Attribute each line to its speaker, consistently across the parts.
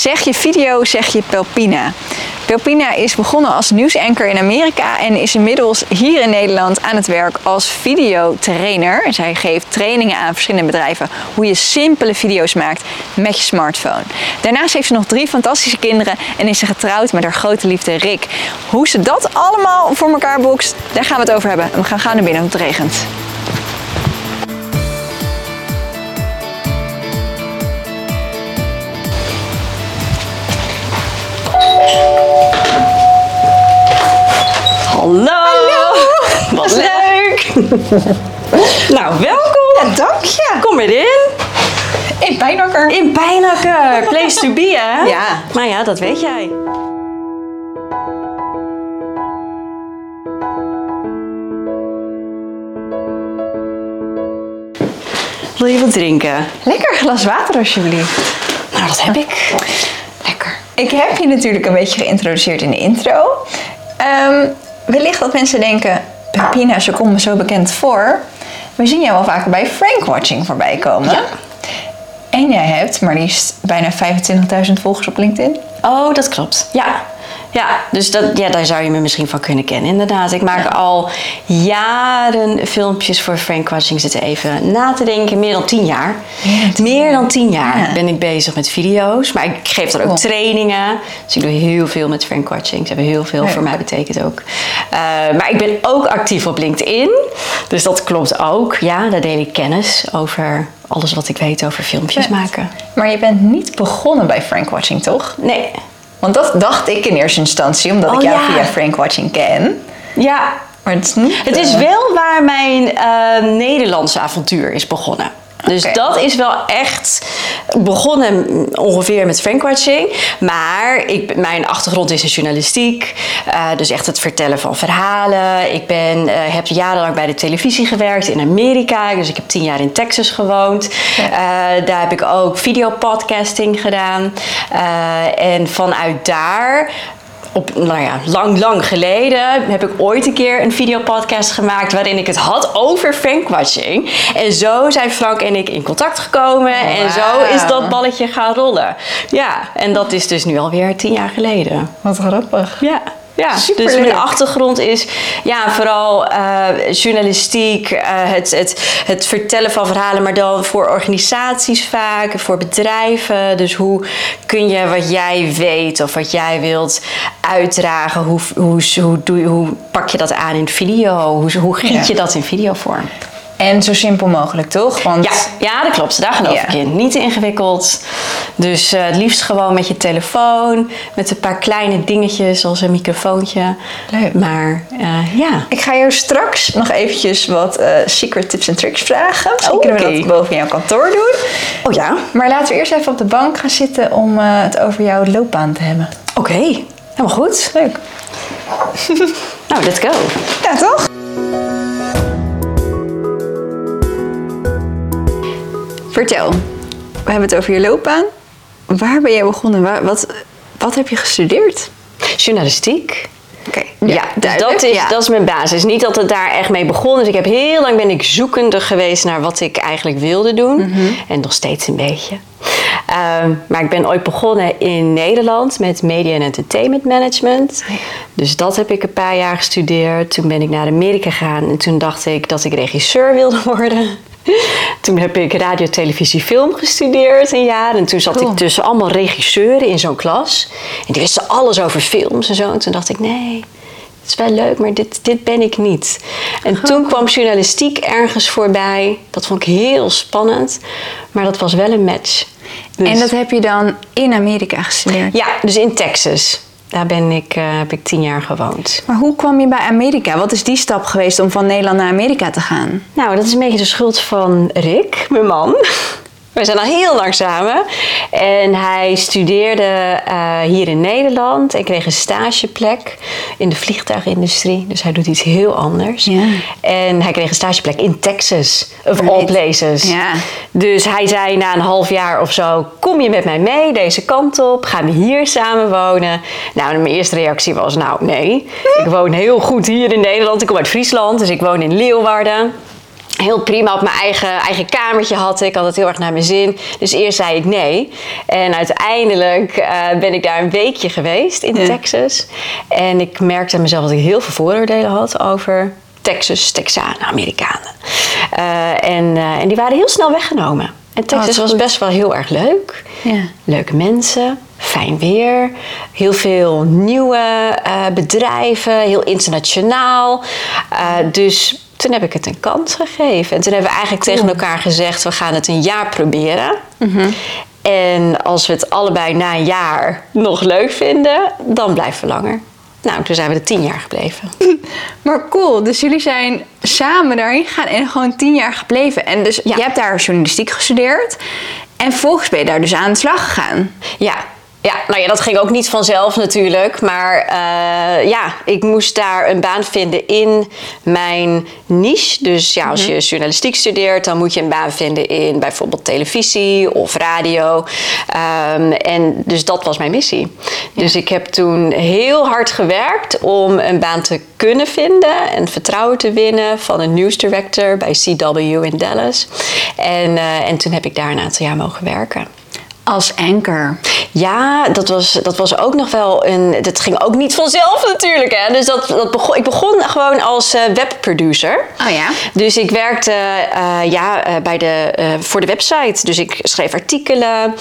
Speaker 1: Zeg je video, zeg je Pelpina. Pelpina is begonnen als nieuwsanker in Amerika en is inmiddels hier in Nederland aan het werk als videotrainer. Zij geeft trainingen aan verschillende bedrijven hoe je simpele video's maakt met je smartphone. Daarnaast heeft ze nog drie fantastische kinderen en is ze getrouwd met haar grote liefde Rick. Hoe ze dat allemaal voor elkaar boekst, daar gaan we het over hebben. En we gaan gaan naar binnen, want het regent.
Speaker 2: Hallo! Wat leuk! nou, welkom!
Speaker 1: Ja, dank je.
Speaker 2: Kom erin.
Speaker 1: In Pijnakker.
Speaker 2: In Pijnakker. Place to be, hè?
Speaker 1: Ja.
Speaker 2: Maar ja, dat weet jij. Wil je wat drinken?
Speaker 1: Lekker glas water alsjeblieft.
Speaker 2: Nou, dat heb ik.
Speaker 1: Lekker. Ik heb je natuurlijk een beetje geïntroduceerd in de intro. Ehm, wellicht dat mensen denken, Pepina, ze komt me zo bekend voor. We zien jou wel vaker bij Frankwatching voorbij komen.
Speaker 2: Ja.
Speaker 1: En jij hebt maar liefst bijna 25.000 volgers op LinkedIn.
Speaker 2: Oh, dat klopt. Ja. Ja, dus dat, ja, daar zou je me misschien van kunnen kennen. Inderdaad, ik maak al jaren filmpjes voor Frank Watching. Zitten even na te denken. Meer dan tien jaar. Meer dan tien jaar
Speaker 1: Ja.
Speaker 2: ben ik bezig met video's. Maar ik geef er ook
Speaker 1: Cool.
Speaker 2: trainingen. Dus ik doe heel veel met Frank Watching. Ze hebben heel veel voor mij betekend ook. Eh, maar ik ben ook actief op LinkedIn. Dus dat klopt ook. Ja, daar deel ik kennis over alles wat ik weet over filmpjes maken.
Speaker 1: Maar je bent niet begonnen bij Frankwatching, toch?
Speaker 2: Nee.
Speaker 1: Want dat dacht ik in eerste instantie, omdat ik
Speaker 2: Oh,
Speaker 1: jou
Speaker 2: ja.
Speaker 1: via Frankwatching ken.
Speaker 2: Ja,
Speaker 1: Maar het is niet...
Speaker 2: Het is
Speaker 1: eh,
Speaker 2: wel waar mijn eh, Nederlandse avontuur is begonnen. Dus dat is wel echt begonnen ongeveer met Frankwatching. Maar ik, mijn achtergrond is in journalistiek. eh, dus echt het vertellen van verhalen. Ik ben, eh, heb jarenlang bij de televisie gewerkt in Amerika. Dus ik heb tien jaar in Texas gewoond. Eh, daar heb ik ook videopodcasting gedaan. En vanuit daar op, nou ja, lang, lang geleden heb ik ooit een keer een videopodcast gemaakt waarin ik het had over Frankwatching. En zo zijn Frank en ik in contact gekomen en zo is dat balletje gaan rollen. Ja, en dat is dus nu alweer tien jaar geleden.
Speaker 1: Wat grappig.
Speaker 2: Ja. Ja, dus mijn achtergrond is ja, vooral eh, journalistiek, eh, het, het, het vertellen van verhalen, maar dan voor organisaties vaak, voor bedrijven. Dus hoe kun je wat jij weet of wat jij wilt uitdragen, hoe, hoe, hoe, doe je, hoe pak je dat aan in video, hoe, hoe giet je dat in videovorm?
Speaker 1: En zo simpel mogelijk, toch? Want
Speaker 2: Ja, ja, dat klopt. Daar geloof
Speaker 1: Ja.
Speaker 2: ik in. Niet te ingewikkeld. Dus eh, het liefst gewoon met je telefoon. Met een paar kleine dingetjes zoals een microfoontje.
Speaker 1: Leuk.
Speaker 2: Maar eh, ja.
Speaker 1: ik ga jou straks nog eventjes wat eh, secret tips en tricks vragen. Misschien
Speaker 2: Oh,
Speaker 1: kunnen we dat boven jouw kantoor doen.
Speaker 2: Oh ja?
Speaker 1: Maar laten we eerst even op de bank gaan zitten om het over jouw loopbaan te hebben.
Speaker 2: Oké. Helemaal goed.
Speaker 1: Leuk.
Speaker 2: Nou, let's go.
Speaker 1: Ja, toch? Vertel, we hebben het over je loopbaan. Waar ben jij begonnen? Wat, wat heb je gestudeerd?
Speaker 2: Journalistiek.
Speaker 1: Oké,
Speaker 2: Ja, dus dat, is,
Speaker 1: ja.
Speaker 2: dat is mijn basis. Niet dat het daar echt mee begon. Dus ik heb heel lang ben ik zoekende geweest naar wat ik eigenlijk wilde doen.
Speaker 1: Mhm.
Speaker 2: En nog steeds een beetje. Ehm, maar ik ben ooit begonnen in Nederland met Media en Entertainment Management. Dus dat heb ik een paar jaar gestudeerd. Toen ben ik naar Amerika gegaan en toen dacht ik dat ik regisseur wilde worden. Toen heb ik radio, televisie, film gestudeerd een jaar. En toen zat
Speaker 1: Cool.
Speaker 2: ik tussen allemaal regisseuren in zo'n klas. En die wisten alles over films en zo. En toen dacht ik, nee, het is wel leuk, maar dit, dit ben ik niet. En toen kwam journalistiek ergens voorbij. Dat vond ik heel spannend. Maar dat was wel een match. Dus-
Speaker 1: En dat heb je dan in Amerika gestudeerd?
Speaker 2: Ja, dus in Texas. Daar ben ik, eh, heb ik tien jaar gewoond.
Speaker 1: Maar hoe kwam je bij Amerika? Wat is die stap geweest om van Nederland naar Amerika te gaan?
Speaker 2: Nou, dat is een beetje de schuld van Rick, mijn man. We zijn al heel lang samen. En hij studeerde eh, hier in Nederland en kreeg een stageplek in de vliegtuigindustrie. Dus hij doet iets heel anders.
Speaker 1: Ja.
Speaker 2: En hij kreeg een stageplek in Texas, of all places.
Speaker 1: Ja.
Speaker 2: Dus hij zei na een half jaar of zo: Kom je met mij mee deze kant op? Gaan we hier samen wonen? Nou, mijn eerste reactie was: Nou, nee. Ik woon heel goed hier in Nederland. Ik kom uit Friesland, dus ik woon in Leeuwarden. Heel prima op mijn eigen, eigen kamertje had ik. Had het heel erg naar mijn zin. Dus eerst zei ik nee. En uiteindelijk eh, ben ik daar een weekje geweest in
Speaker 1: Ja.
Speaker 2: Texas. En ik merkte aan mezelf dat ik heel veel vooroordelen had over Texas, Texanen, Amerikanen. Eh, en, eh, en die waren heel snel weggenomen. En Texas
Speaker 1: dat is
Speaker 2: was best wel heel erg leuk.
Speaker 1: Ja.
Speaker 2: Leuke mensen, fijn weer, heel veel nieuwe bedrijven, heel internationaal. Dus toen heb ik het een kans gegeven. En toen hebben we eigenlijk tegen elkaar gezegd: we gaan het een jaar proberen. En als we het allebei na een jaar nog leuk vinden, dan blijven we langer. Nou, toen zijn we er tien jaar gebleven.
Speaker 1: Maar cool, dus jullie zijn samen daarheen gegaan en gewoon tien jaar gebleven. En dus
Speaker 2: Ja.
Speaker 1: je hebt daar journalistiek gestudeerd. En vervolgens ben je daar dus aan de slag gegaan.
Speaker 2: Ja. Ja, nou ja, dat ging ook niet vanzelf natuurlijk. Maar eh, ja, ik moest daar een baan vinden in mijn niche. Dus ja, als je journalistiek studeert, dan moet je een baan vinden in bijvoorbeeld televisie of radio. Ehm, en dus dat was mijn missie. Dus ik heb toen heel hard gewerkt om een baan te kunnen vinden en vertrouwen te winnen van een nieuwsdirector bij CW in Dallas. En, eh, en toen heb ik daar een aantal jaar mogen werken.
Speaker 1: Als anchor.
Speaker 2: Ja, dat was, dat was ook nog wel een. Dat ging ook niet vanzelf natuurlijk. Hè? Dus dat, dat begon, ik begon gewoon als eh, webproducer.
Speaker 1: Oh ja?
Speaker 2: Dus ik werkte eh, ja, eh, bij de, voor de website. Dus ik schreef artikelen,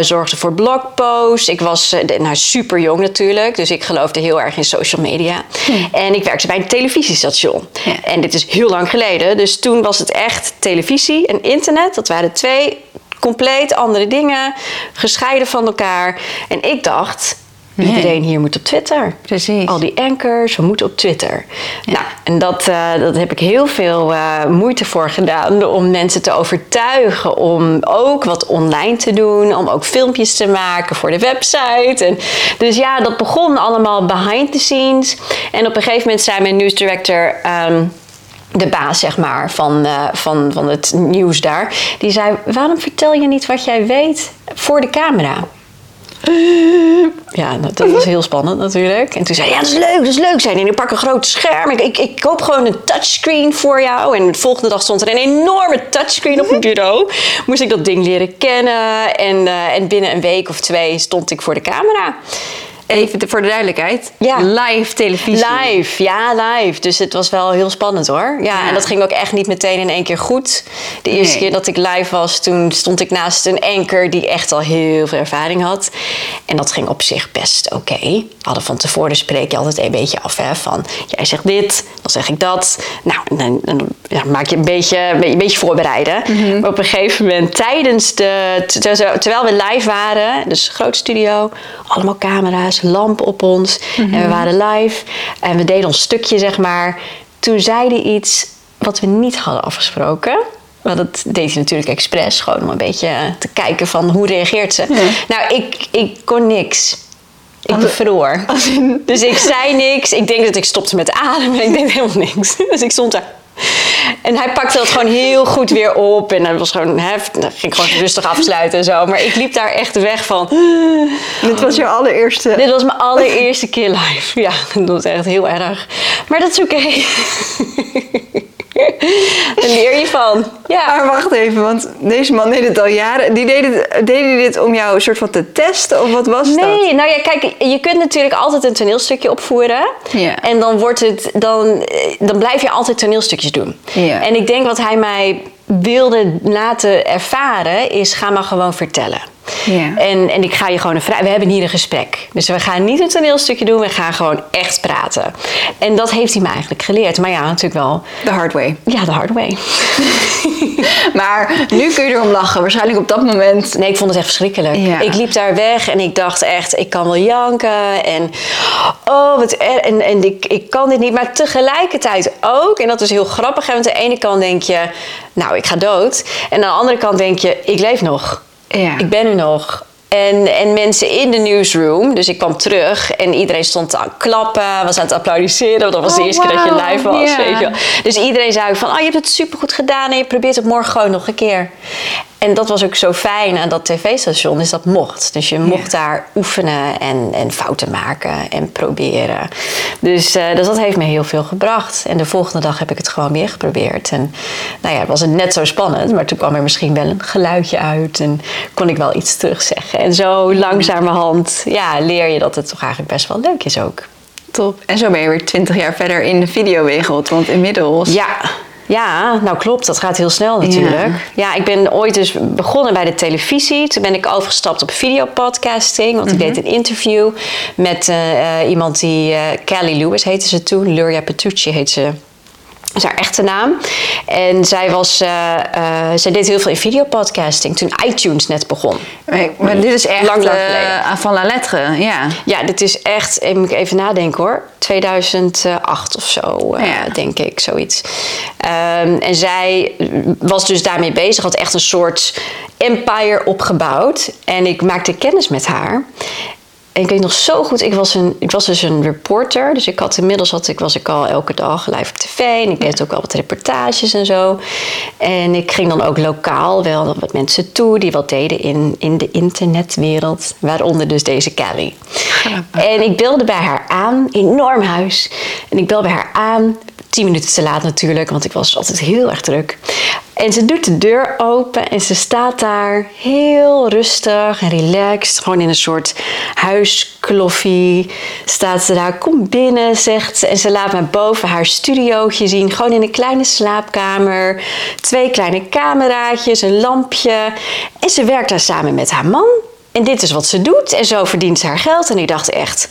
Speaker 2: zorgde voor blogposts. Ik was nou, super jong natuurlijk, dus ik geloofde heel erg in social media. En ik werkte bij een televisiestation.
Speaker 1: Ja.
Speaker 2: En dit is heel lang geleden, dus toen was het echt televisie en internet. Dat waren twee compleet andere dingen, gescheiden van elkaar. En ik dacht,
Speaker 1: Nee.
Speaker 2: iedereen hier moet op Twitter.
Speaker 1: Precies.
Speaker 2: Al die anchors, we moeten op Twitter. Nou, en dat, eh, dat heb ik heel veel eh, moeite voor gedaan. Om mensen te overtuigen om ook wat online te doen. Om ook filmpjes te maken voor de website. En, dus ja, dat begon allemaal behind the scenes. En op een gegeven moment zei mijn nieuwsdirector... ehm, de baas, zeg maar, van, eh, van, van het nieuws daar. Die zei, waarom vertel je niet wat jij weet voor de camera? Ja, dat was heel spannend natuurlijk. En toen zei hij, ja, dat is leuk, dat is leuk. Hij, en ik pak een groot scherm. Ik, ik, ik koop gewoon een touchscreen voor jou. En de volgende dag stond er een enorme touchscreen op het bureau. Moest ik dat ding leren kennen. En, eh, en binnen een week of twee stond ik voor de camera.
Speaker 1: Even voor de duidelijkheid.
Speaker 2: Ja.
Speaker 1: Live televisie.
Speaker 2: Live, ja, live. Dus het was wel heel spannend hoor. Ja,
Speaker 1: Ja.
Speaker 2: en dat ging ook echt niet meteen in één keer goed. De eerste
Speaker 1: Nee.
Speaker 2: keer dat ik live was, toen stond ik naast een anchor die echt al heel veel ervaring had. En dat ging op zich best oké. We hadden van tevoren spreek je altijd een beetje af hè, van jij zegt dit, dan zeg ik dat. Nou, dan, maak je een beetje, een beetje voorbereiden. Maar op een gegeven moment tijdens de, ter- terwijl we live waren, dus groot studio, allemaal camera's, lamp op ons en we waren live en we deden ons stukje zeg maar. Toen zei hij iets wat we niet hadden afgesproken. Maar dat deed hij natuurlijk expres, gewoon om een beetje te kijken van hoe reageert ze. Nou, ik, ik kon niks. Ik bevroor. Dus ik zei niks. Ik denk dat ik stopte met ademen. Ik deed helemaal niks. Dus ik stond daar. En hij pakte dat gewoon heel goed weer op. En dat was gewoon, hè, ging gewoon rustig afsluiten en zo. Maar ik liep daar echt weg van.
Speaker 1: Dit was jouw allereerste.
Speaker 2: Dit was mijn allereerste keer live. Ja, dat was echt heel erg. Maar dat is oké. Daar leer je van. Ja.
Speaker 1: Maar wacht even, want deze man deed het al jaren. Die deed, het, deed hij dit om jou een soort van te testen? Of wat was dat?
Speaker 2: Nee, nou ja, kijk, je kunt natuurlijk altijd een toneelstukje opvoeren.
Speaker 1: Ja.
Speaker 2: En dan, wordt het, dan, eh, dan blijf je altijd toneelstukjes doen.
Speaker 1: Ja.
Speaker 2: En ik denk wat hij mij wilde laten ervaren is: ga maar gewoon vertellen.
Speaker 1: Ja.
Speaker 2: En, en ik ga je gewoon een vraag. We hebben hier een gesprek. Dus we gaan niet een toneelstukje doen, we gaan gewoon echt praten. En dat heeft hij me eigenlijk geleerd. Maar ja, natuurlijk wel.
Speaker 1: The hard way.
Speaker 2: Ja, de hard way.
Speaker 1: Maar nu kun je erom lachen. Waarschijnlijk op dat moment.
Speaker 2: Nee, ik vond het echt verschrikkelijk.
Speaker 1: Ja.
Speaker 2: Ik liep daar weg en ik dacht echt, ik kan wel janken. En oh, wat er, en, en ik, ik kan dit niet. Maar tegelijkertijd ook, en dat is heel grappig. Want aan de ene kant denk je, nou, ik ga dood. En aan de andere kant denk je, ik leef nog.
Speaker 1: Ja.
Speaker 2: Ik ben er nog. En, en mensen in de newsroom, dus ik kwam terug en iedereen stond aan het klappen, was aan het applaudisseren. Want dat was de
Speaker 1: Oh,
Speaker 2: eerste keer dat je live was. Weet je wel. Dus iedereen zei van, oh, je hebt het supergoed gedaan en je probeert het morgen gewoon nog een keer. En dat was ook zo fijn aan dat tv-station, is dat mocht. Dus je mocht daar oefenen en, en fouten maken en proberen. Dus, eh, dus dat heeft me heel veel gebracht. En de volgende dag heb ik het gewoon weer geprobeerd. En nou ja, was het net zo spannend, maar toen kwam er misschien wel een geluidje uit en kon ik wel iets terugzeggen. En zo langzamerhand ja, leer je dat het toch eigenlijk best wel leuk is ook.
Speaker 1: Top. En zo ben je weer twintig jaar verder in de videowereld, want inmiddels...
Speaker 2: Ja, ja, nou klopt. Dat gaat heel snel natuurlijk. Ja. ik ben ooit dus begonnen bij de televisie. Toen ben ik overgestapt op videopodcasting. Want ik deed een interview met eh, eh, iemand die... Uh, Kelly Lewis heette ze toen. Luria Petrucci heet ze is haar echte naam. En zij, was, uh, uh, zij deed heel veel in videopodcasting toen iTunes net begon.
Speaker 1: maar dit is echt lang, lang uh, van la lettre, ja.
Speaker 2: Ja, dit is echt, even, moet ik even nadenken hoor, 2008 of zo, ja. denk ik, zoiets. Um, en zij was dus daarmee bezig, had echt een soort empire opgebouwd. En ik maakte kennis met haar. En ik weet nog zo goed, ik was, een, ik was dus een reporter. Dus ik had inmiddels had ik, was ik al elke dag live op tv. En ik deed ook al wat reportages en zo. En ik ging dan ook lokaal wel wat mensen toe die wat deden in, in de internetwereld. Waaronder dus deze Kelly. En ik belde bij haar aan, enorm huis. En ik belde bij haar aan, tien minuten te laat natuurlijk, want ik was altijd heel erg druk. En ze doet de deur open en ze staat daar heel rustig en relaxed. Gewoon in een soort huiskloffie staat ze daar. Kom binnen, zegt ze. En ze laat me boven haar studiootje zien. Gewoon in een kleine slaapkamer. Twee kleine cameraatjes, een lampje. En ze werkt daar samen met haar man. En dit is wat ze doet. En zo verdient ze haar geld. En ik dacht echt,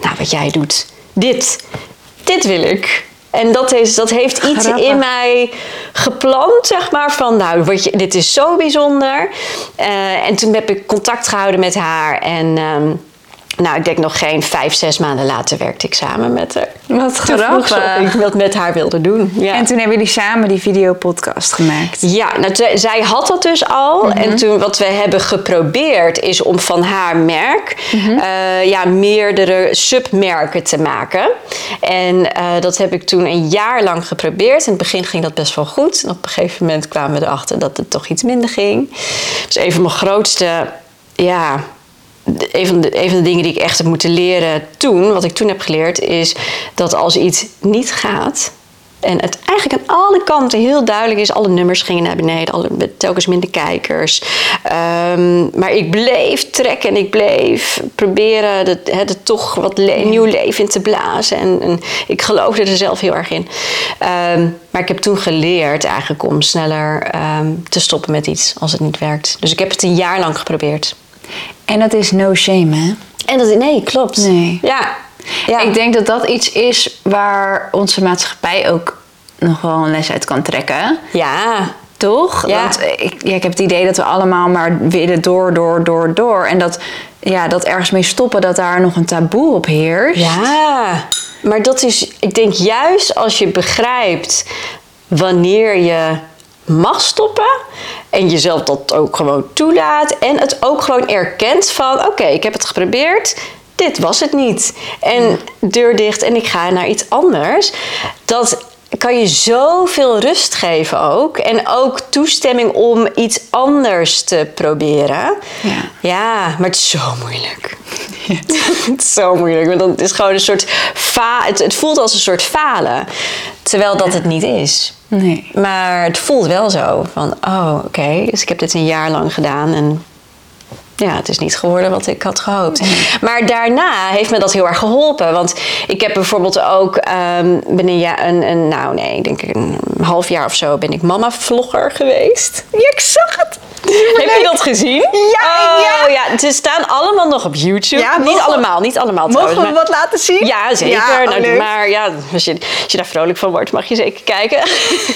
Speaker 2: nou wat jij doet, dit, dit wil ik. En dat, is, dat heeft iets in mij geplant, zeg maar, van nou, wat je, dit is zo bijzonder. Uh, en toen heb ik contact gehouden met haar en... Um, nou, ik denk nog geen vijf, zes maanden later werkte ik samen met haar.
Speaker 1: Wat grappig.
Speaker 2: ik wat met haar wilde doen. Ja.
Speaker 1: En toen hebben jullie samen die videopodcast gemaakt.
Speaker 2: Ja, nou, zij had dat dus al. En mhm. toen wat we hebben geprobeerd is om van haar merk mm ja, meerdere submerken te maken. En uh, dat heb ik toen een jaar lang geprobeerd. In het begin ging dat best wel goed. En op een gegeven moment kwamen we erachter dat het toch iets minder ging. Dus een van mijn grootste ja, een van, de, een van de dingen die ik echt heb moeten leren toen, wat ik toen heb geleerd, is dat als iets niet gaat. En het eigenlijk aan alle kanten heel duidelijk is. Alle nummers gingen naar beneden. Alle, telkens minder kijkers. Um, maar ik bleef trekken en ik bleef proberen het, het toch wat le nieuw leven in te blazen. En, en, ik geloofde er zelf heel erg in. Um, maar ik heb toen geleerd eigenlijk om sneller um, te stoppen met iets als het niet werkt. Dus ik heb het een jaar lang geprobeerd.
Speaker 1: En dat is no shame, hè?
Speaker 2: En dat, nee, klopt.
Speaker 1: Nee.
Speaker 2: Ja.
Speaker 1: ja. Ik denk dat dat iets is waar onze maatschappij ook nog wel een les uit kan trekken.
Speaker 2: Ja.
Speaker 1: Toch? Ja. Want ik, ja, ik heb het idee dat we allemaal maar willen door, door, door, door. En dat, ja, dat ergens mee stoppen, dat daar nog een taboe op heerst.
Speaker 2: Ja. Maar dat is, ik denk juist als je begrijpt wanneer je mag stoppen. En jezelf dat ook gewoon toelaat. En het ook gewoon erkent van oké, ik heb het geprobeerd. Dit was het niet. En deur dicht en ik ga naar iets anders. Dat kan je zoveel rust geven ook. En ook toestemming om iets anders te proberen.
Speaker 1: Ja,
Speaker 2: ja maar het is zo moeilijk. het is zo moeilijk. Want het is gewoon een soort fa het, het voelt als een soort falen. Terwijl dat het niet is.
Speaker 1: Nee.
Speaker 2: Maar het voelt wel zo van, oh oké, dus ik heb dit een jaar lang gedaan en ja, het is niet geworden wat ik had gehoopt. Maar daarna heeft me dat heel erg geholpen. Want ik heb bijvoorbeeld ook um, binnen ja, een, een, nou nee, ik denk een half jaar of zo ben ik mama-vlogger geweest.
Speaker 1: Ja, ik zag het.
Speaker 2: Heb je dat gezien?
Speaker 1: Ja,
Speaker 2: oh, ja. Ze staan allemaal nog op YouTube.
Speaker 1: Ja,
Speaker 2: niet allemaal, niet allemaal
Speaker 1: Mogen we wat laten zien?
Speaker 2: Ja, zeker. Ja, oh, nou, maar ja, als je, als je daar vrolijk van wordt, mag je zeker kijken.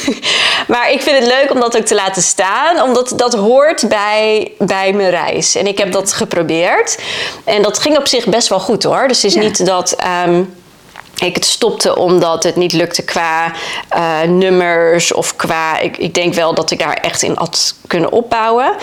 Speaker 2: maar ik vind het leuk om dat ook te laten staan. Omdat dat hoort bij, bij mijn reis. En ik heb dat geprobeerd. En dat ging op zich best wel goed hoor. Dus het is niet dat... Um, ik het stopte omdat het niet lukte qua uh, nummers of qua. Ik, ik denk wel dat ik daar echt in had kunnen opbouwen.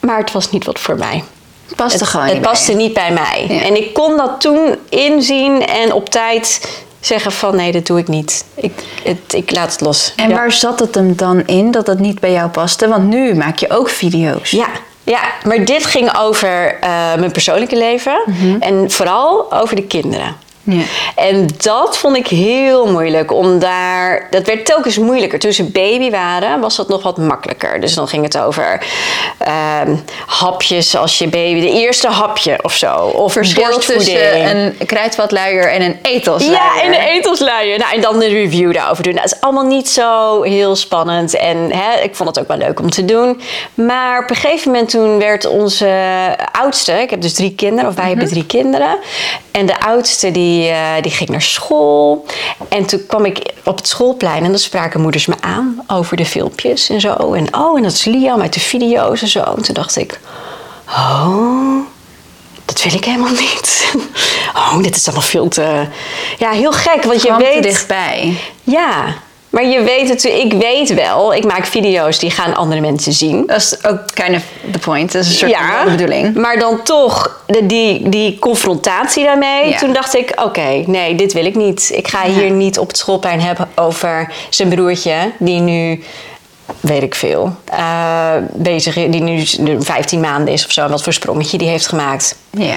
Speaker 2: Maar het was niet wat voor mij.
Speaker 1: Het paste
Speaker 2: het,
Speaker 1: gewoon
Speaker 2: Het paste niet bij mij.
Speaker 1: Ja.
Speaker 2: En ik kon dat toen inzien en op tijd zeggen van nee, dat doe ik niet. Ik, het, ik laat het los.
Speaker 1: En
Speaker 2: ja.
Speaker 1: waar zat het hem dan in dat dat niet bij jou paste? Want nu maak je ook video's.
Speaker 2: Ja, ja, maar dit ging over eh, mijn persoonlijke leven en vooral over de kinderen.
Speaker 1: Ja.
Speaker 2: En dat vond ik heel moeilijk, om daar... Dat werd telkens moeilijker. Toen ze baby waren, was dat nog wat makkelijker. Dus dan ging het over ehm, hapjes als je baby... De eerste hapje of zo. Of
Speaker 1: Verschil tussen een kruidvatluier en een etelsluier.
Speaker 2: Ja, en de etelsluier. Nou, en dan de review daarover doen. Nou, het is allemaal niet zo heel spannend. En hè, ik vond het ook wel leuk om te doen. Maar op een gegeven moment toen werd onze oudste... Ik heb dus drie kinderen, of wij hebben drie kinderen. En de oudste die, eh, die ging naar school. En toen kwam ik op het schoolplein en dan spraken moeders me aan over de filmpjes en zo. En oh, en dat is Liam uit de video's en zo. En toen dacht ik, oh, dat wil ik helemaal niet. Oh, dit is allemaal veel te... Ja, heel gek, want je
Speaker 1: Kwam
Speaker 2: weet...
Speaker 1: dichtbij.
Speaker 2: Ja, maar je weet het, ik weet wel, ik maak video's die gaan andere mensen zien.
Speaker 1: Dat is ook kind of the point. Dat is een soort van de bedoeling.
Speaker 2: Maar dan toch de, die, die confrontatie daarmee.
Speaker 1: Ja.
Speaker 2: Toen dacht ik, oké, nee, dit wil ik niet. Ik ga hier niet op het schoolplein hebben over zijn broertje... die nu, weet ik veel, eh, bezig is... die nu 15 maanden is of zo... en wat voor sprongetje die heeft gemaakt.
Speaker 1: Ja.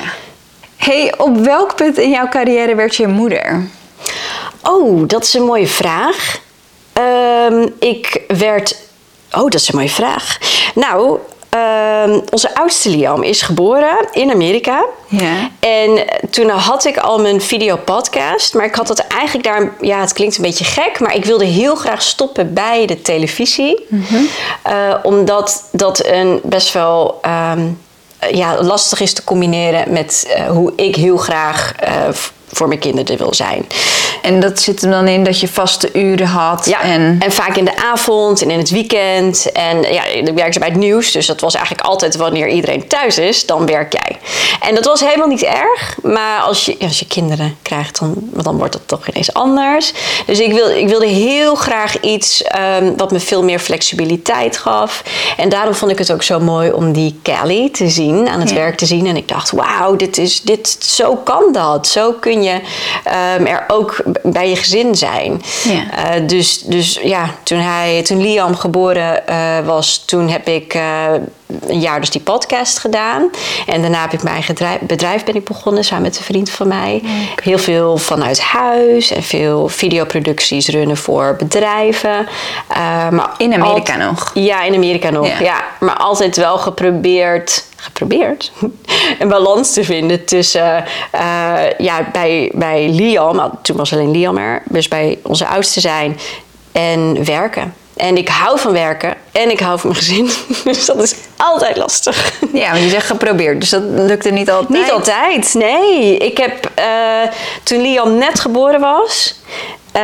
Speaker 1: Hey, op welk punt in jouw carrière werd je moeder?
Speaker 2: Oh, dat is een mooie vraag. Ehm, ik werd. Oh, dat is een mooie vraag. Nou, ehm, onze oudste Liam is geboren in Amerika.
Speaker 1: Ja.
Speaker 2: En toen had ik al mijn videopodcast, maar ik had het eigenlijk daar, ja, het klinkt een beetje gek, maar ik wilde heel graag stoppen bij de televisie, Eh, omdat dat een best wel ehm, ja, lastig is te combineren met eh, hoe ik heel graag v- voor mijn kinderen wil zijn.
Speaker 1: En dat zit hem dan in dat je vaste uren had.
Speaker 2: Ja,
Speaker 1: En,
Speaker 2: en vaak in de avond en in het weekend. En ja, ik werkte bij het nieuws, dus dat was eigenlijk altijd wanneer iedereen thuis is, dan werk jij. En dat was helemaal niet erg, maar als je, als je kinderen krijgt, dan, dan wordt het toch ineens anders. Dus ik, wil, ik wilde heel graag iets ehm, wat me veel meer flexibiliteit gaf. En daarom vond ik het ook zo mooi om die Kelly te zien, aan het
Speaker 1: Ja.
Speaker 2: werk te zien. En ik dacht, wauw, dit is, dit, zo kan dat. Zo kun je ehm, er ook bij je gezin zijn.
Speaker 1: Ja.
Speaker 2: Eh, dus, dus ja, toen, hij, toen Liam geboren eh, was, toen heb ik eh, een jaar dus die podcast gedaan. En daarna heb ik mijn eigen bedrijf, bedrijf ben ik begonnen samen met een vriend van mij. Heel veel vanuit huis en veel videoproducties runnen voor bedrijven. Eh, maar
Speaker 1: In Amerika nog?
Speaker 2: Ja, in Amerika nog.
Speaker 1: Ja.
Speaker 2: Ja. maar altijd wel geprobeerd geprobeerd een balans te vinden tussen eh, ja, bij, bij Liam, toen was alleen Liam er, dus bij onze oudste zijn en werken. En ik hou van werken en ik hou van mijn gezin. Dus dat is altijd lastig.
Speaker 1: ja, want je zegt geprobeerd, dus dat lukte niet altijd.
Speaker 2: Niet altijd, nee. Ik heb eh, toen Liam net geboren was. Eh,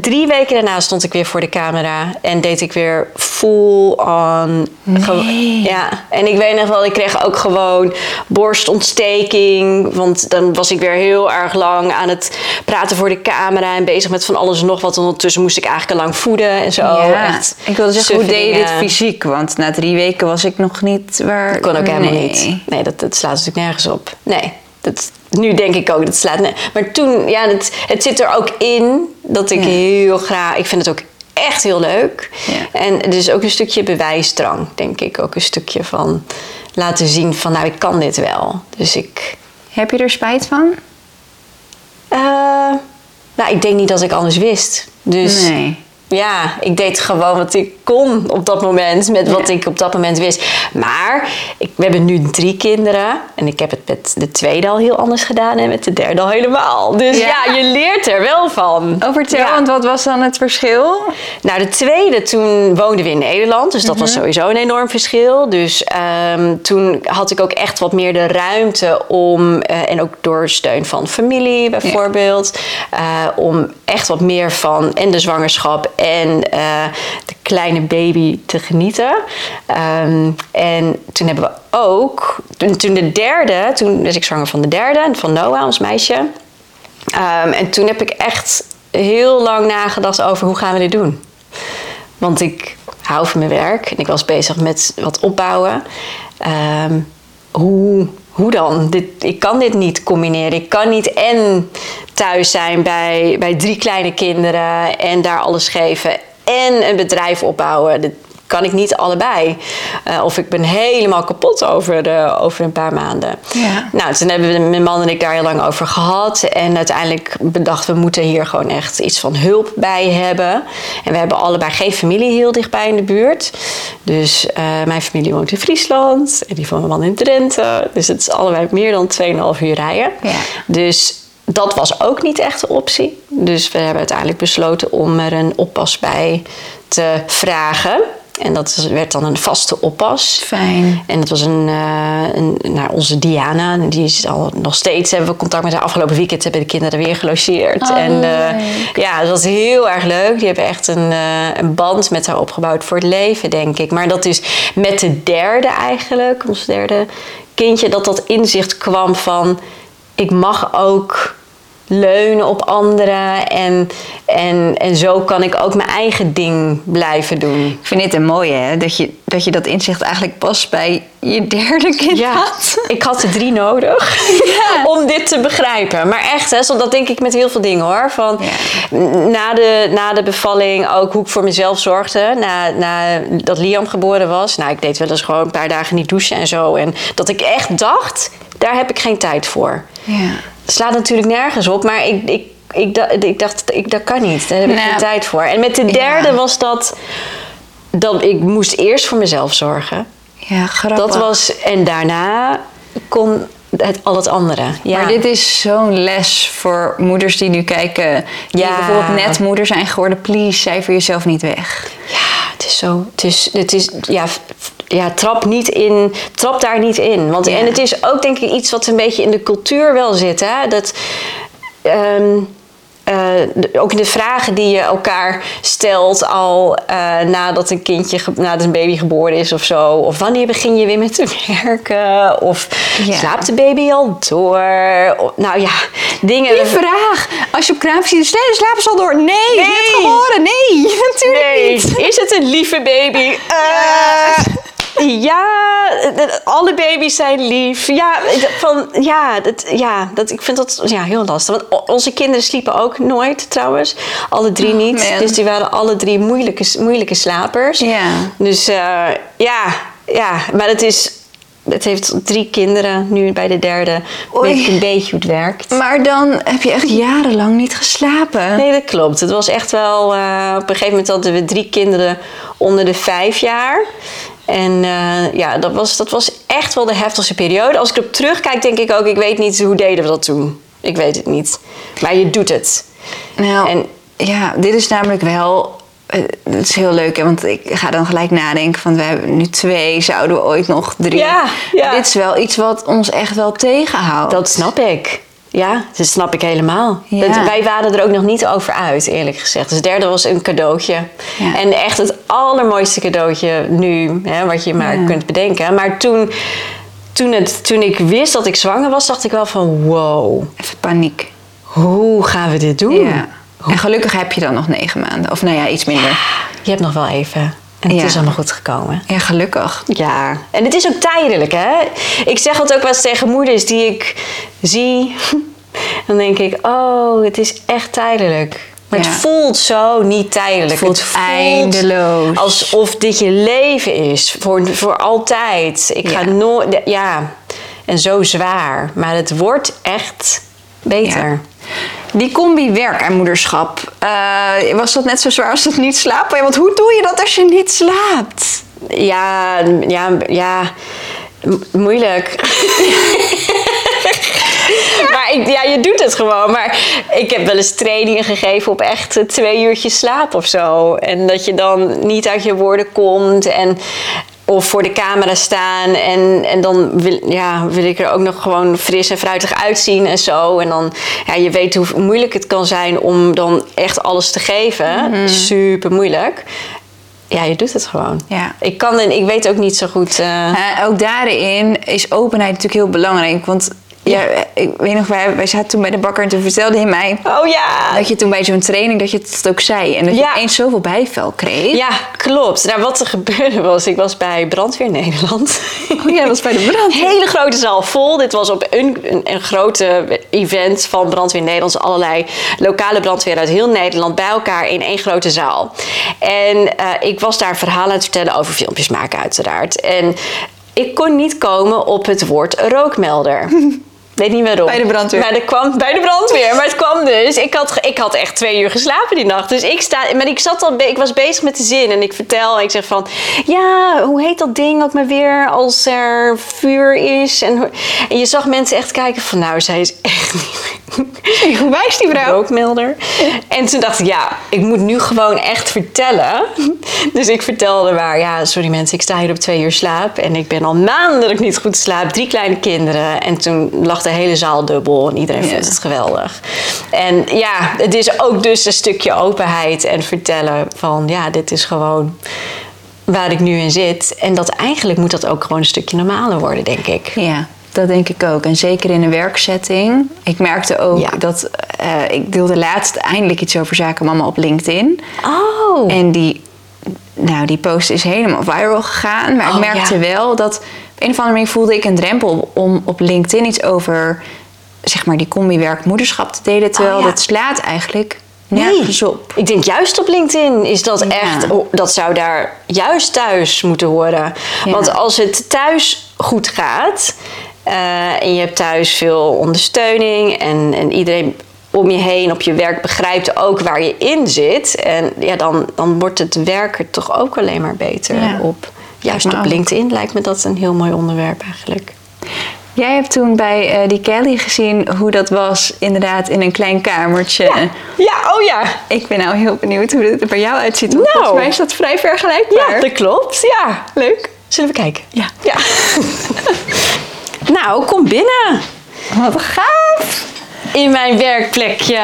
Speaker 2: drie weken daarna stond ik weer voor de camera en deed ik weer full on.
Speaker 1: Nee.
Speaker 2: Ja, en ik weet nog wel, ik kreeg ook gewoon borstontsteking. Want dan was ik weer heel erg lang aan het praten voor de camera en bezig met van alles en nog wat. En ondertussen moest ik eigenlijk al lang voeden en zo.
Speaker 1: ja,
Speaker 2: Echt
Speaker 1: ik wilde zeggen, hoe deed je dit fysiek? Want na drie weken was ik nog niet waar...
Speaker 2: Dat kon ook helemaal
Speaker 1: Nee.
Speaker 2: niet. Nee, dat, dat slaat natuurlijk nergens op. Nee, dat, nu denk ik ook, dat slaat Maar toen, ja, het, het zit er ook in dat ik
Speaker 1: Ja.
Speaker 2: heel graag... Ik vind het ook echt heel leuk.
Speaker 1: Ja.
Speaker 2: En het is ook een stukje bewijsdrang, denk ik. Ook een stukje van laten zien van, nou, ik kan dit wel. Dus ik...
Speaker 1: Heb je er spijt van?
Speaker 2: eh, nou, ik denk niet dat ik anders wist. Dus
Speaker 1: Nee.
Speaker 2: Ja, ik deed gewoon wat ik kon op dat moment, met wat
Speaker 1: Ja.
Speaker 2: ik op dat moment wist. Maar ik, we hebben nu drie kinderen en ik heb het met de tweede al heel anders gedaan en met de derde al helemaal. Dus
Speaker 1: Ja.
Speaker 2: ja, je leert er wel van.
Speaker 1: Oh, vertel,
Speaker 2: Ja.
Speaker 1: want wat was dan het verschil?
Speaker 2: Nou, de tweede, toen woonden we in Nederland. Dus dat was sowieso een enorm verschil. Dus ehm, toen had ik ook echt wat meer de ruimte om... eh, en ook door steun van familie bijvoorbeeld... eh, om echt wat meer van en de zwangerschap en eh, de kleine baby te genieten. Ehm, en toen hebben we ook... Toen, de derde, toen was ik zwanger van de derde, van Noah, ons meisje... Ehm, en toen heb ik echt heel lang nagedacht over hoe gaan we dit doen. Want ik hou van mijn werk en ik was bezig met wat opbouwen. Ehm, hoe, hoe dan? Dit, ik kan dit niet combineren. Ik kan niet en thuis zijn bij, bij drie kleine kinderen en daar alles geven en een bedrijf opbouwen. Kan ik niet allebei. Uh, of ik ben helemaal kapot over, de, over een paar maanden.
Speaker 1: Ja.
Speaker 2: Nou, toen hebben mijn man en ik daar heel lang over gehad. En uiteindelijk bedachten we moeten hier gewoon echt iets van hulp bij hebben. En we hebben allebei geen familie heel dichtbij in de buurt. Dus uh, mijn familie woont in Friesland en die van mijn man in Drenthe. Dus het is allebei meer dan 2,5 uur rijden.
Speaker 1: Ja.
Speaker 2: Dus dat was ook niet echt een optie. Dus we hebben uiteindelijk besloten om er een oppas bij te vragen. En dat werd dan een vaste oppas.
Speaker 1: Fijn.
Speaker 2: En dat was een, uh, een nou, onze Diana. Die is al nog steeds hebben we contact met haar. Afgelopen weekend hebben de kinderen weer gelogeerd.
Speaker 1: Oh,
Speaker 2: en uh, ja, dat was heel erg leuk. Die hebben echt een, uh, een band met haar opgebouwd voor het leven, denk ik. Maar dat is met de derde eigenlijk, ons derde kindje, dat dat inzicht kwam van ik mag ook leunen op anderen. En, en, en zo kan ik ook mijn eigen ding blijven doen.
Speaker 1: Ik vind dit een mooie, hè? Dat, je, dat je dat inzicht eigenlijk pas bij je derde kind
Speaker 2: ja,
Speaker 1: had.
Speaker 2: Ik had er drie nodig
Speaker 1: Ja.
Speaker 2: om dit te begrijpen. Maar echt, hè, zo, dat denk ik met heel veel dingen hoor. Van, na, de, na de bevalling ook hoe ik voor mezelf zorgde. Na, na dat Liam geboren was. Nou, ik deed wel eens gewoon een paar dagen niet douchen en zo. En dat ik echt dacht, daar heb ik geen tijd voor.
Speaker 1: Ja.
Speaker 2: Slaat natuurlijk nergens op, maar ik, ik, ik, da- ik dacht, ik, dat kan niet. Daar heb ik
Speaker 1: Nou,
Speaker 2: geen tijd voor. En met de derde
Speaker 1: ja.
Speaker 2: was dat, dat ik moest eerst voor mezelf zorgen.
Speaker 1: Ja, grappig.
Speaker 2: Dat was, en daarna kon het, al het andere. Ja.
Speaker 1: Maar dit is zo'n les voor moeders die nu kijken. Die
Speaker 2: Ja.
Speaker 1: bijvoorbeeld net moeder zijn geworden. Please, cijfer jezelf niet weg.
Speaker 2: Ja, het is zo. Het is, het is ja, ja, trap niet in, trap daar niet in. Want
Speaker 1: Ja.
Speaker 2: en het is ook denk ik iets wat een beetje in de cultuur wel zit, hè? Dat ehm, eh, de- ook de vragen die je elkaar stelt al eh, nadat een kindje, nadat een baby geboren is of zo. Of wanneer begin je weer met te werken? Of
Speaker 1: Ja.
Speaker 2: slaapt de baby al door? Of- nou ja, dingen.
Speaker 1: Die vraag. Als je op kraam ziet, sla- slapen ze al door. Nee,
Speaker 2: Nee.
Speaker 1: net geboren. Nee, natuurlijk
Speaker 2: Nee,
Speaker 1: niet.
Speaker 2: is het een lieve baby? Eh, ja, alle baby's zijn lief. Ja, van, ja, dat, ja dat, ik vind dat ja, heel lastig. Want onze kinderen sliepen ook nooit trouwens. Alle drie niet.
Speaker 1: Oh, man.
Speaker 2: Dus die waren alle drie moeilijke, moeilijke slapers.
Speaker 1: Ja.
Speaker 2: Dus eh, ja, ja, maar het is... Het heeft drie kinderen, nu bij de derde
Speaker 1: Oei.
Speaker 2: weet ik een beetje hoe het werkt.
Speaker 1: Maar dan heb je echt jarenlang niet geslapen.
Speaker 2: Nee, dat klopt. Het was echt wel. eh, op een gegeven moment hadden we drie kinderen onder de vijf jaar. En eh, ja, dat was, dat was echt wel de heftigste periode. Als ik erop terugkijk, denk ik ook: ik weet niet hoe deden we dat toen. Ik weet het niet. Maar je doet het.
Speaker 1: Nou,
Speaker 2: En-
Speaker 1: ja, dit is namelijk wel... eh, Het is heel leuk, hè, want ik ga dan gelijk nadenken van... we hebben nu twee, zouden we ooit nog drie?
Speaker 2: Ja, ja.
Speaker 1: Dit is wel iets wat ons echt wel tegenhoudt.
Speaker 2: Dat snap ik. Ja, dat snap ik helemaal.
Speaker 1: Ja.
Speaker 2: Dat, wij waren er ook nog niet over uit, eerlijk gezegd. Dus het derde was een cadeautje.
Speaker 1: Ja.
Speaker 2: En echt het allermooiste cadeautje nu, hè, wat je maar
Speaker 1: Ja.
Speaker 2: kunt bedenken. Maar toen, toen, het, toen ik wist dat ik zwanger was, dacht ik wel van... wow,
Speaker 1: Even paniek.
Speaker 2: hoe gaan we dit doen?
Speaker 1: En gelukkig heb je dan nog negen maanden. Of nou ja, iets minder.
Speaker 2: Je hebt nog wel even. En het
Speaker 1: Ja.
Speaker 2: is allemaal goed gekomen.
Speaker 1: Ja, gelukkig.
Speaker 2: Ja, en het is ook tijdelijk, hè? Ik zeg het ook wel eens tegen moeders die ik zie. Dan denk ik, oh, het is echt tijdelijk. Maar
Speaker 1: Ja.
Speaker 2: het voelt zo niet tijdelijk.
Speaker 1: Het voelt eindeloos.
Speaker 2: Alsof dit je leven is. Voor, voor altijd. Ik ga nooit... Ja, en zo zwaar. Maar het wordt echt beter.
Speaker 1: Ja. Die combi werk en moederschap, eh, was dat net zo zwaar als het niet slapen? Want hoe doe je dat als je niet slaapt?
Speaker 2: Ja, ja, ja, moeilijk. maar ik, ja, je doet het gewoon. Maar ik heb wel eens trainingen gegeven op echt twee uurtjes slaap of zo. En dat je dan niet uit je woorden komt en... Of voor de camera staan en, en dan wil, ja, wil ik er ook nog gewoon fris en fruitig uitzien en zo. En dan, ja, je weet hoe moeilijk het kan zijn om dan echt alles te geven. Super moeilijk. Ja, je doet het gewoon.
Speaker 1: Ja.
Speaker 2: Ik kan en ik weet ook niet zo goed. eh,
Speaker 1: Eh, ook daarin is openheid natuurlijk heel belangrijk. Want ja, ik weet nog, wij, wij zaten toen bij de bakker en toen vertelde hij mij
Speaker 2: Oh ja.
Speaker 1: dat je toen bij zo'n training dat je het ook zei en dat je
Speaker 2: Ja.
Speaker 1: opeens zoveel bijvel kreeg.
Speaker 2: Ja, klopt. Nou, wat er gebeurde was, ik was bij Brandweer Nederland.
Speaker 1: Oh ja, dat was bij de brand.
Speaker 2: Hele grote zaal vol. Dit was op een, een, een grote event van Brandweer Nederland. Dus allerlei lokale brandweer uit heel Nederland bij elkaar in één grote zaal. En eh, ik was daar verhalen aan het vertellen over filmpjes maken, uiteraard. En ik kon niet komen op het woord rookmelder. Weet niet waarom.
Speaker 1: Bij de brandweer.
Speaker 2: Maar er kwam bij de brandweer. Maar het kwam dus. Ik had, ik had echt twee uur geslapen die nacht. Dus ik sta. Maar ik zat al. Ik was bezig met de zin. En ik vertel. En ik zeg van. Ja, hoe heet dat ding ook maar weer als er vuur is? En, je zag mensen echt kijken van. Nou, zij is echt niet.
Speaker 1: Hoe wijst die vrouw?
Speaker 2: Rookmelder. En toen dacht ik, ja, ik moet nu gewoon echt vertellen. Dus ik vertelde maar, ja, sorry mensen, ik sta hier op twee uur slaap. En ik ben al maanden dat ik niet goed slaap. Drie kleine kinderen. En toen lag de hele zaal dubbel. En iedereen vond het geweldig. En ja, het is ook dus een stukje openheid en vertellen van, ja, dit is gewoon waar ik nu in zit. En dat eigenlijk moet dat ook gewoon een stukje normaler worden, denk ik.
Speaker 1: Ja, dat denk ik ook. En zeker in een werksetting. Ik merkte ook
Speaker 2: Ja.
Speaker 1: dat eh, ik deelde laatst eindelijk iets over zaken mama op LinkedIn.
Speaker 2: Oh.
Speaker 1: En die, nou, die post is helemaal viral gegaan. Maar
Speaker 2: Oh,
Speaker 1: ik merkte
Speaker 2: ja.
Speaker 1: wel dat op een of andere manier voelde ik een drempel om op LinkedIn iets over zeg maar die combi werk-moederschap te delen. Terwijl
Speaker 2: Oh, ja.
Speaker 1: dat slaat eigenlijk nergens op.
Speaker 2: Ik denk juist op LinkedIn is dat
Speaker 1: Ja.
Speaker 2: echt, oh, dat zou daar juist thuis moeten horen.
Speaker 1: Ja.
Speaker 2: Want als het thuis goed gaat eh, en je hebt thuis veel ondersteuning en, en iedereen om je heen op je werk begrijpt ook waar je in zit. En ja, dan, dan wordt het werken toch ook alleen maar beter op. Juist op. LinkedIn lijkt me dat een heel mooi onderwerp eigenlijk.
Speaker 1: Jij hebt toen bij eh, die Kelly gezien hoe dat was, inderdaad, in een klein kamertje.
Speaker 2: Ja, oh ja.
Speaker 1: Ik ben nou heel benieuwd hoe het er bij jou uitziet. Want
Speaker 2: Nou.
Speaker 1: volgens mij is dat vrij vergelijkbaar.
Speaker 2: Ja, dat klopt. Ja, leuk. Zullen we kijken?
Speaker 1: Ja.
Speaker 2: Ja. nou, kom binnen.
Speaker 1: Wat gaaf!
Speaker 2: In mijn werkplekje.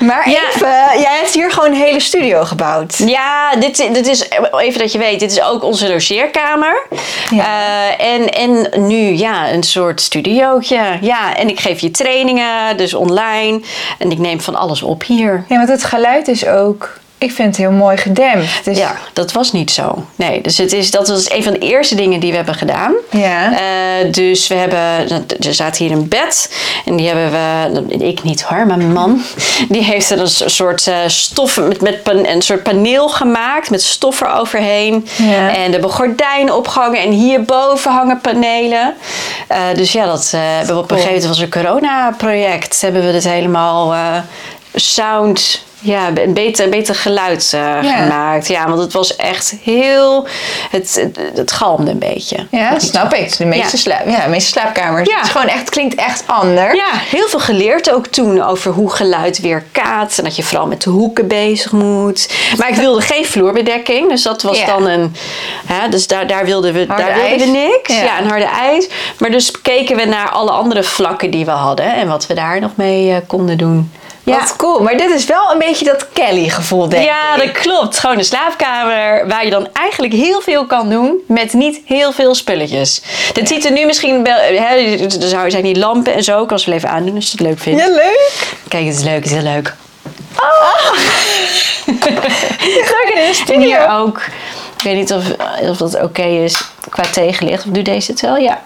Speaker 1: Maar
Speaker 2: ja.
Speaker 1: even, jij hebt hier gewoon een hele studio gebouwd.
Speaker 2: Ja, dit, dit is, even dat je weet, dit is ook onze logeerkamer.
Speaker 1: Ja.
Speaker 2: Eh, en, en nu, ja, een soort studiootje. Ja, en ik geef je trainingen, dus online. En ik neem van alles op hier.
Speaker 1: Ja, want het geluid is ook, ik vind het heel mooi gedempt. Dus,
Speaker 2: Ja, dat was niet zo. Nee, dus het is, dat was een van de eerste dingen die we hebben gedaan.
Speaker 1: Ja.
Speaker 2: Eh, dus we hebben, er staat hier een bed. En die hebben we, ik niet hoor, maar mijn man. Die heeft er een soort eh, stof, met, met pan- een soort paneel gemaakt. Met stof eroverheen.
Speaker 1: Ja.
Speaker 2: En er hebben gordijnen opgehangen. En hierboven hangen panelen. Eh, dus ja, dat hebben we op een gegeven moment, was een corona-project. Hebben we dit helemaal sound... Ja, een beter, beter geluid eh, gemaakt. Ja, want het was echt heel... Het, het, het galmde een beetje.
Speaker 1: Ja, dat snap ik. De meeste,
Speaker 2: Ja.
Speaker 1: slaap, ja, de meeste slaapkamers.
Speaker 2: Ja.
Speaker 1: Het is gewoon echt, klinkt echt anders.
Speaker 2: Ja, heel veel geleerd ook toen over hoe geluid weer kaatst. En dat je vooral met de hoeken bezig moet. Maar ik wilde geen vloerbedekking. Dus dat was
Speaker 1: Ja.
Speaker 2: dan een... Hè, dus daar, daar wilden we,
Speaker 1: Harde
Speaker 2: daar wilden we niks.
Speaker 1: Ja.
Speaker 2: Ja. een harde ijs. Maar dus keken we naar alle andere vlakken die we hadden. En wat we daar nog mee eh, konden doen. Ja.
Speaker 1: Wat cool. Maar dit is wel een beetje dat Kelly-gevoel, denk
Speaker 2: Ja,
Speaker 1: ik.
Speaker 2: dat klopt. Gewoon een slaapkamer waar je dan eigenlijk heel veel kan doen met niet heel veel spulletjes. Dit ziet er nu misschien wel, hè, er zijn die lampen en zo, ik kan ze wel even aandoen als je het leuk vindt.
Speaker 1: Ja, leuk.
Speaker 2: Kijk, het is leuk, het is heel leuk.
Speaker 1: Leuk
Speaker 2: En hier ook, ik weet niet of, of dat oké is qua tegenlicht. Of doe deze het wel? Ja.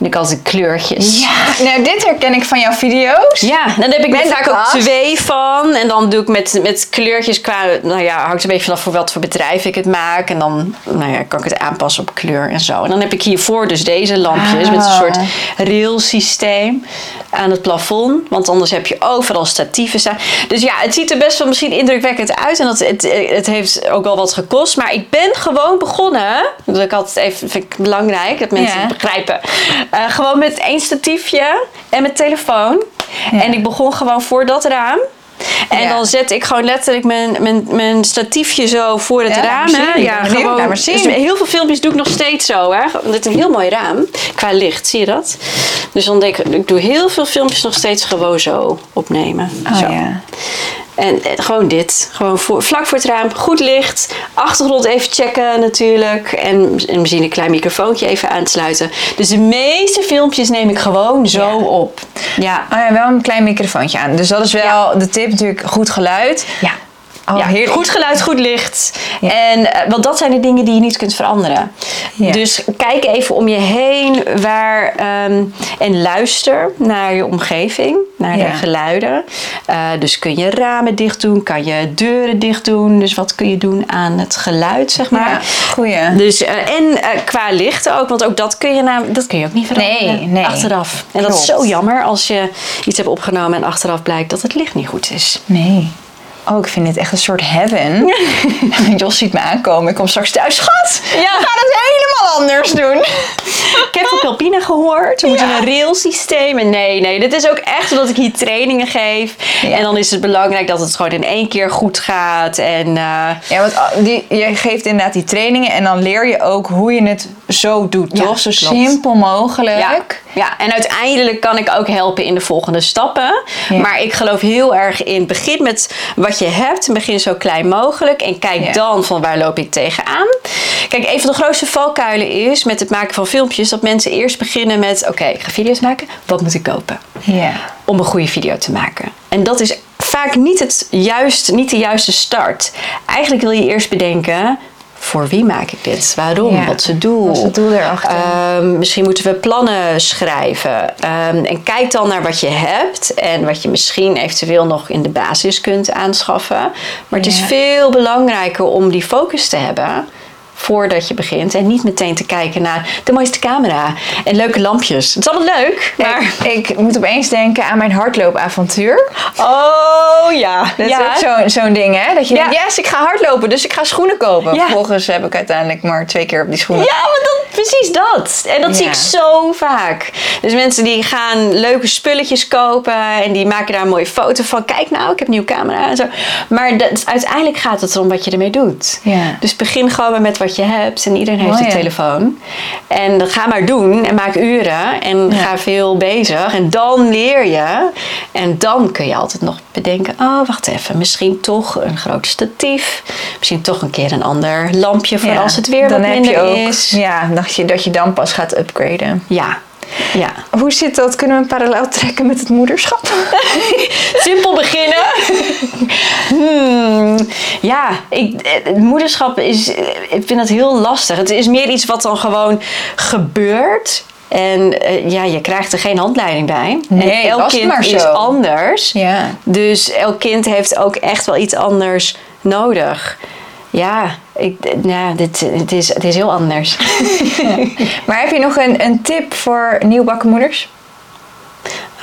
Speaker 2: En ik altijd kleurtjes.
Speaker 1: Ja, nou dit herken ik van jouw video's.
Speaker 2: Ja, dan heb ik
Speaker 1: Met
Speaker 2: vaak ook twee van. En dan doe ik met, met kleurtjes qua... Nou ja, hangt een beetje vanaf voor wat voor bedrijf ik het maak. En dan nou ja, kan ik het aanpassen op kleur en zo. En dan heb ik hiervoor dus deze lampjes met een
Speaker 1: Ah.
Speaker 2: soort railsysteem aan het plafond. Want anders heb je overal statieven staan. Dus ja, het ziet er best wel misschien indrukwekkend uit. En dat, het, het heeft ook wel wat gekost. Maar ik ben gewoon begonnen. Dat ik altijd even vind ik belangrijk dat mensen het begrijpen. Eh, gewoon met één statiefje en met telefoon. En ik begon gewoon voor dat raam. En
Speaker 1: Ja.
Speaker 2: dan zet ik gewoon letterlijk mijn, mijn, mijn statiefje zo voor het
Speaker 1: Ja,
Speaker 2: raam. hè. Ja,
Speaker 1: Benieuwd,
Speaker 2: gewoon.
Speaker 1: maar zien.
Speaker 2: Dus heel veel filmpjes doe ik nog steeds zo. Hè. Dit is een heel mooi raam. Qua licht, zie je dat? Dus dan denk ik, ik doe heel veel filmpjes nog steeds gewoon zo opnemen.
Speaker 1: Oh
Speaker 2: zo.
Speaker 1: ja.
Speaker 2: En eh, gewoon dit. Gewoon voor, vlak voor het raam. Goed licht. Achtergrond even checken natuurlijk. En, en misschien een klein microfoontje even aansluiten. Dus de meeste filmpjes neem ik gewoon zo
Speaker 1: Ja.
Speaker 2: op. Ja.
Speaker 1: Oh ja, wel een klein microfoontje aan. Dus dat is wel de tip natuurlijk. Goed geluid.
Speaker 2: Ja.
Speaker 1: Oh,
Speaker 2: ja,
Speaker 1: heerlijk.
Speaker 2: goed geluid, goed licht.
Speaker 1: Ja.
Speaker 2: En, eh, want dat zijn de dingen die je niet kunt veranderen.
Speaker 1: Ja.
Speaker 2: Dus kijk even om je heen waar, ehm, en luister naar je omgeving, naar de geluiden. Eh, dus kun je ramen dicht doen, kan je deuren dicht doen. Dus wat kun je doen aan het geluid, zeg maar.
Speaker 1: Goeie.
Speaker 2: Dus, eh, en qua licht ook, want ook dat kun je, nam- dat kun je ook niet veranderen
Speaker 1: Nee, nee.
Speaker 2: achteraf. En dat is zo jammer als je iets hebt opgenomen en achteraf blijkt dat het licht niet goed is.
Speaker 1: Nee. Oh, ik vind dit echt een soort heaven. Jos ziet me aankomen. Ik kom straks thuis. Schat,
Speaker 2: Ja.
Speaker 1: we gaan het helemaal anders doen.
Speaker 2: Ik heb van Pelpina gehoord. We moeten een railsysteem. En nee, nee, dit is ook echt omdat ik hier trainingen geef. En dan is het belangrijk dat het gewoon in één keer goed gaat. En eh,
Speaker 1: Ja, want ah, die, je geeft inderdaad die trainingen en dan leer je ook hoe je het zo doet,
Speaker 2: Ja,
Speaker 1: toch? Zo
Speaker 2: klopt.
Speaker 1: simpel mogelijk.
Speaker 2: ja, en uiteindelijk kan ik ook helpen in de volgende stappen. Maar ik geloof heel erg in begin met wat je hebt. Begin zo klein mogelijk. En kijk
Speaker 1: Ja.
Speaker 2: dan van waar loop ik tegenaan. Kijk, een van de grootste valkuilen is met het maken van filmpjes... dat mensen eerst beginnen met... oké, ik ga video's maken. Wat moet ik kopen?
Speaker 1: Ja.
Speaker 2: om een goede video te maken. En dat is vaak niet, het juist, niet de juiste start. Eigenlijk wil je eerst bedenken. Voor wie maak ik dit? Waarom?
Speaker 1: Ja.
Speaker 2: Wat is het doel?
Speaker 1: Wat is het doel erachter?
Speaker 2: Ehm, misschien moeten we plannen schrijven. Ehm, en kijk dan naar wat je hebt. En wat je misschien eventueel nog in de basis kunt aanschaffen. Maar het is veel belangrijker om die focus te hebben voordat je begint. En niet meteen te kijken naar de mooiste camera en leuke lampjes. Het is allemaal leuk, maar...
Speaker 1: Ik, ik moet opeens denken aan mijn hardloopavontuur.
Speaker 2: Oh ja.
Speaker 1: Dat
Speaker 2: ja.
Speaker 1: is ook zo'n zo'n ding, hè? Dat je
Speaker 2: Ja.
Speaker 1: denkt, yes, ik ga hardlopen, dus ik ga schoenen kopen.
Speaker 2: Ja.
Speaker 1: Vervolgens heb ik uiteindelijk maar twee keer op die schoenen.
Speaker 2: Ja, maar dat, precies dat. En dat zie ik zo vaak. Dus mensen die gaan leuke spulletjes kopen en die maken daar een mooie foto van. Kijk nou, ik heb een nieuwe camera en zo. Maar dat, uiteindelijk gaat het erom wat je ermee doet.
Speaker 1: Ja.
Speaker 2: Dus begin gewoon met wat je hebt en iedereen heeft een telefoon. En ga maar doen en maak uren en
Speaker 1: Ja.
Speaker 2: ga veel bezig. En dan leer je. En dan kun je altijd nog bedenken, oh wacht even, misschien toch een groot statief. Misschien toch een keer een ander lampje voor
Speaker 1: Ja,
Speaker 2: als het weer wat minder
Speaker 1: je
Speaker 2: is.
Speaker 1: Ja, dat je, dat je dan pas gaat upgraden.
Speaker 2: Ja, ja.
Speaker 1: Hoe zit dat? Kunnen we een parallel trekken met het moederschap?
Speaker 2: Simpel beginnen. Hmm, ja, ik, het moederschap is. Ik vind dat heel lastig. Het is meer iets wat dan gewoon gebeurt. En eh, ja, je krijgt er geen handleiding bij.
Speaker 1: Nee,
Speaker 2: en elk kind
Speaker 1: maar
Speaker 2: is anders.
Speaker 1: Ja.
Speaker 2: Dus elk kind heeft ook echt wel iets anders nodig. Ja, ik, nou, dit, het, is, het is heel anders.
Speaker 1: Maar heb je nog een, een tip voor nieuwbakken moeders?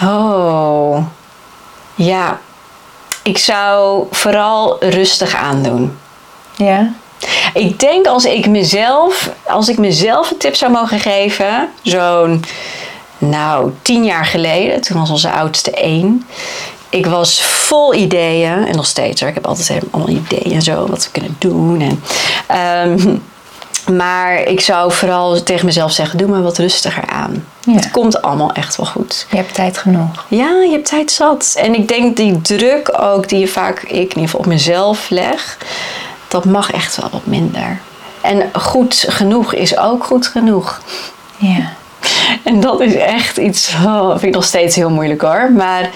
Speaker 2: Oh, ja. Ik zou vooral rustig aandoen.
Speaker 1: Ja.
Speaker 2: Ik denk als ik mezelf, als ik mezelf een tip zou mogen geven, zo'n, nou, tien jaar geleden, toen was onze oudste één. Ik was vol ideeën, en nog steeds hoor. Ik heb altijd allemaal ideeën en zo, wat we kunnen doen. En, ehm, maar ik zou vooral tegen mezelf zeggen, doe maar wat rustiger aan.
Speaker 1: Ja.
Speaker 2: Het komt allemaal echt wel goed.
Speaker 1: Je hebt tijd genoeg.
Speaker 2: Ja, je hebt tijd zat. En ik denk die druk ook die je vaak, ik in ieder geval op mezelf leg, dat mag echt wel wat minder. En goed genoeg is ook goed genoeg.
Speaker 1: Ja.
Speaker 2: En dat is echt iets, oh, vind ik nog steeds heel moeilijk hoor. Maar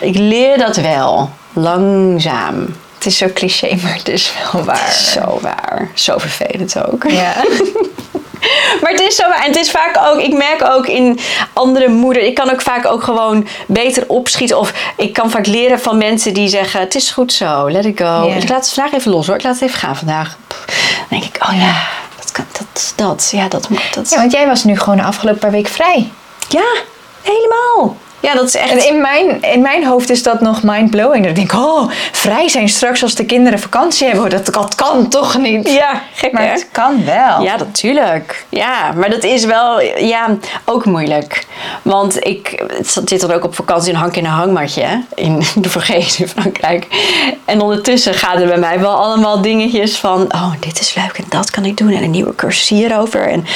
Speaker 2: ik leer dat wel, langzaam.
Speaker 1: Het is zo cliché, maar het is wel waar.
Speaker 2: Zo waar. Zo vervelend ook.
Speaker 1: Ja.
Speaker 2: Maar het is zo waar. En het is vaak ook, ik merk ook in andere moeders, ik kan ook vaak ook gewoon beter opschieten. Of ik kan vaak leren van mensen die zeggen: Het is goed zo, let it go. Ik laat het vandaag even los hoor, ik laat het even gaan vandaag. Dan denk ik: Oh ja, dat dat, dat, ja, dat moet. Dat.
Speaker 1: ja, want jij was nu gewoon de afgelopen paar weken vrij.
Speaker 2: ja, helemaal. Ja, dat is echt.
Speaker 1: En in mijn, in mijn hoofd is dat nog mind-blowing. Dat ik denk, oh, vrij zijn straks als de kinderen vakantie hebben. Dat, dat kan toch niet?
Speaker 2: ja, gek
Speaker 1: Maar
Speaker 2: hè?
Speaker 1: het kan wel.
Speaker 2: Ja, natuurlijk. Ja, maar dat is wel ja, ook moeilijk. Want ik zit dan ook op vakantie en hang in een hangmatje hè, in de Vergees in Frankrijk. En ondertussen gaan er bij mij wel allemaal dingetjes van... oh, dit is leuk en dat kan ik doen en een nieuwe cursus hierover. En,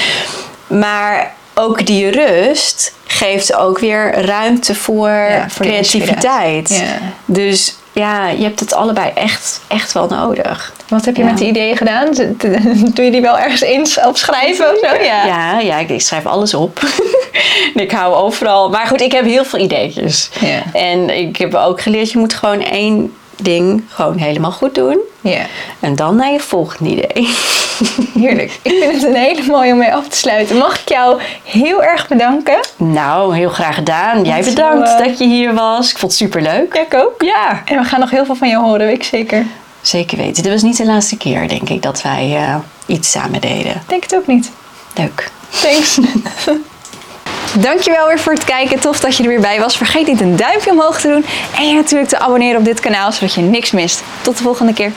Speaker 2: maar ook die rust geeft ook weer ruimte voor,
Speaker 1: Ja, voor de
Speaker 2: creativiteit.
Speaker 1: Ja.
Speaker 2: Dus ja, je hebt het allebei echt, echt wel nodig.
Speaker 1: Wat heb je
Speaker 2: Ja.
Speaker 1: met die ideeën gedaan? Doe je die wel ergens in opschrijven of zo? Ja.
Speaker 2: Ja, ja ik, schrijf alles op. ik hou overal. Maar goed, ik heb heel veel ideetjes.
Speaker 1: Ja.
Speaker 2: En ik heb ook geleerd, je moet gewoon één ding gewoon helemaal goed doen.
Speaker 1: Ja,
Speaker 2: En dan naar je volgende idee.
Speaker 1: heerlijk. Ik vind het een hele mooie om mee af te sluiten. Mag ik jou heel erg bedanken?
Speaker 2: Nou, heel graag gedaan. Jij
Speaker 1: Zo,
Speaker 2: bedankt dat je hier was. Ik vond het superleuk.
Speaker 1: Ja, ik ook.
Speaker 2: Ja,
Speaker 1: En we gaan nog heel veel van jou horen, weet ik zeker.
Speaker 2: zeker weten. Dit was niet de laatste keer, denk ik, dat wij eh, iets samen deden.
Speaker 1: Ik denk het ook niet.
Speaker 2: Leuk.
Speaker 1: Thanks. Dankjewel weer voor het kijken. Tof dat je er weer bij was. Vergeet niet een duimpje omhoog te doen. En je natuurlijk te abonneren op dit kanaal, zodat je niks mist. Tot de volgende keer.